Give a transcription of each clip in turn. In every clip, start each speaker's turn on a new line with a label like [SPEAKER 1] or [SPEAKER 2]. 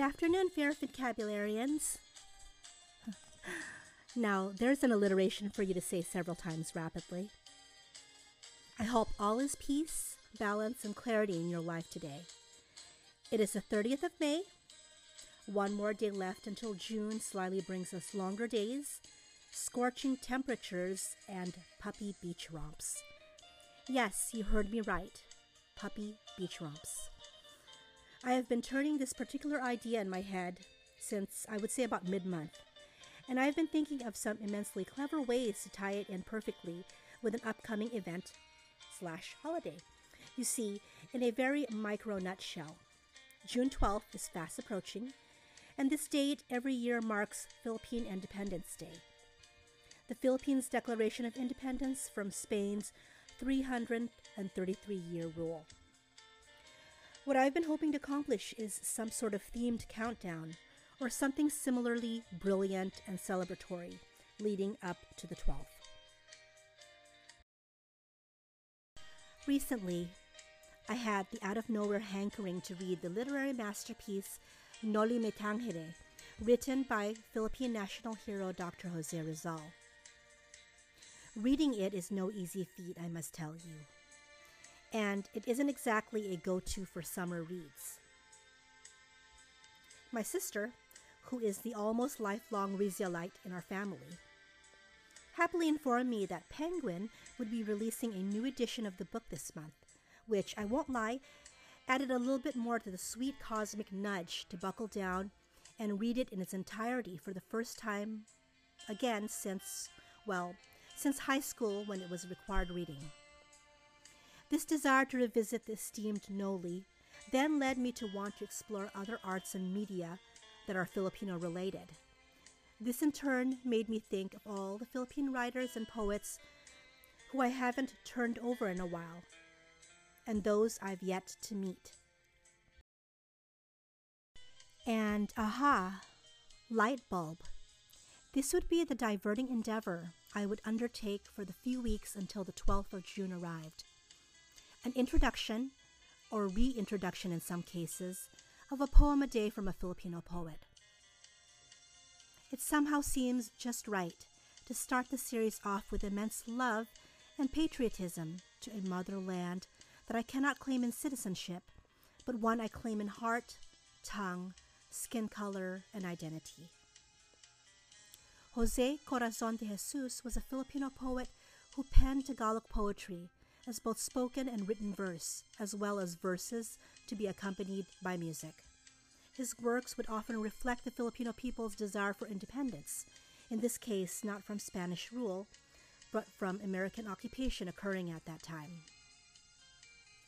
[SPEAKER 1] Good afternoon, fair vocabularians. now, there's an alliteration for you to say several times rapidly. I hope all is peace, balance, and clarity in your life today. It is the 30th of May. One more day left until June slyly brings us longer days, scorching temperatures, and puppy beach romps. Yes, you heard me right. Puppy beach romps. I have been turning this particular idea in my head since I would say about mid month, and I've been thinking of some immensely clever ways to tie it in perfectly with an upcoming event slash holiday. You see, in a very micro nutshell, June 12th is fast approaching, and this date every year marks Philippine Independence Day. The Philippines' declaration of independence from Spain's 333 year rule. What I've been hoping to accomplish is some sort of themed countdown or something similarly brilliant and celebratory leading up to the 12th. Recently, I had the out of nowhere hankering to read the literary masterpiece Noli Me Tangere, written by Philippine national hero Dr. Jose Rizal. Reading it is no easy feat, I must tell you and it isn't exactly a go to for summer reads. My sister, who is the almost lifelong Rizalite in our family, happily informed me that Penguin would be releasing a new edition of the book this month, which, I won't lie, added a little bit more to the sweet cosmic nudge to buckle down and read it in its entirety for the first time again since, well, since high school when it was required reading. This desire to revisit the esteemed Noli then led me to want to explore other arts and media that are Filipino related. This in turn made me think of all the Philippine writers and poets who I haven't turned over in a while, and those I've yet to meet. And aha, light bulb. This would be the diverting endeavor I would undertake for the few weeks until the 12th of June arrived an introduction, or reintroduction in some cases, of a poem a day from a Filipino poet. It somehow seems just right to start the series off with immense love and patriotism to a motherland that I cannot claim in citizenship, but one I claim in heart, tongue, skin color, and identity. Jose Corazon de Jesus was a Filipino poet who penned Tagalog poetry as both spoken and written verse, as well as verses to be accompanied by music. His works would often reflect the Filipino people's desire for independence, in this case, not from Spanish rule, but from American occupation occurring at that time.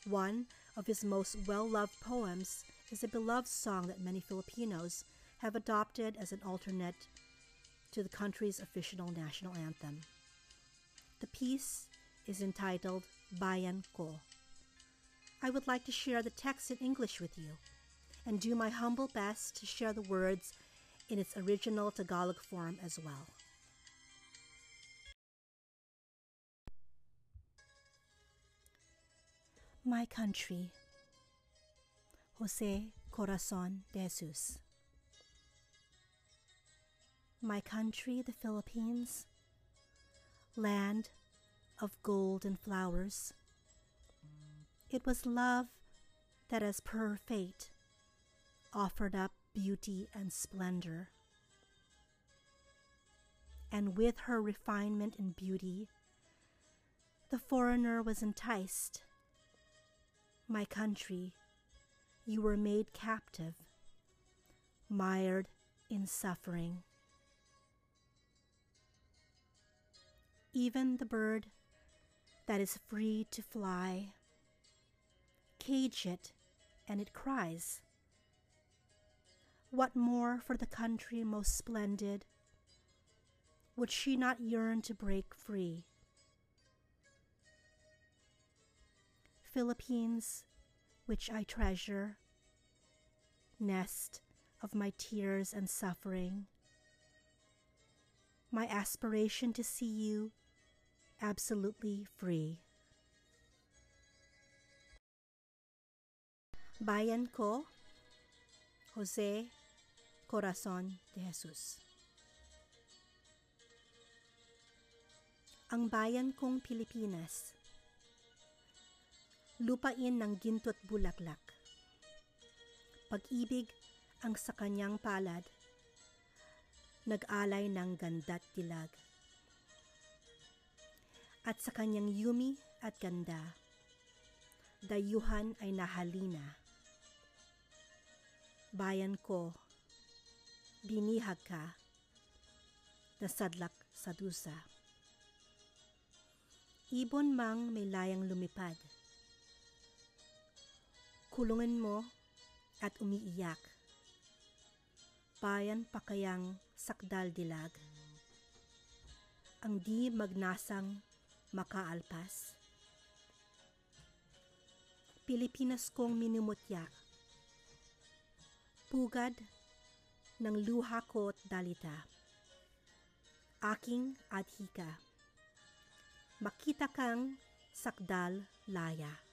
[SPEAKER 1] One of his most well loved poems is a beloved song that many Filipinos have adopted as an alternate to the country's official national anthem. The piece is entitled Bayan Ko. I would like to share the text in English with you and do my humble best to share the words in its original Tagalog form as well. My country, Jose Corazon de Jesus. My country, the Philippines, land of gold and flowers. It was love that, as per fate, offered up beauty and splendor. And with her refinement and beauty, the foreigner was enticed. My country, you were made captive, mired in suffering. Even the bird that is free to fly. Cage it, and it cries. What more for the country most splendid? Would she not yearn to break free? Philippines, which I treasure, nest of my tears and suffering, my aspiration to see you absolutely free. Bayan ko, Jose Corazon de Jesus. Ang bayan kong Pilipinas, lupain ng ginto't bulaklak. Pag-ibig ang sa kanyang palad, nag-alay ng ganda't dilag. At sa kanyang yumi at ganda, dayuhan ay nahalina. Bayan ko, binihag ka, nasadlak sa dusa. Ibon mang may layang lumipad. Kulungan mo at umiiyak. Bayan pa kayang sakdal dilag. Ang di magnasang makaalpas. Pilipinas kong minumutyak. Pugad ng luha ko't dalita. Aking adhika. Makita kang sakdal laya.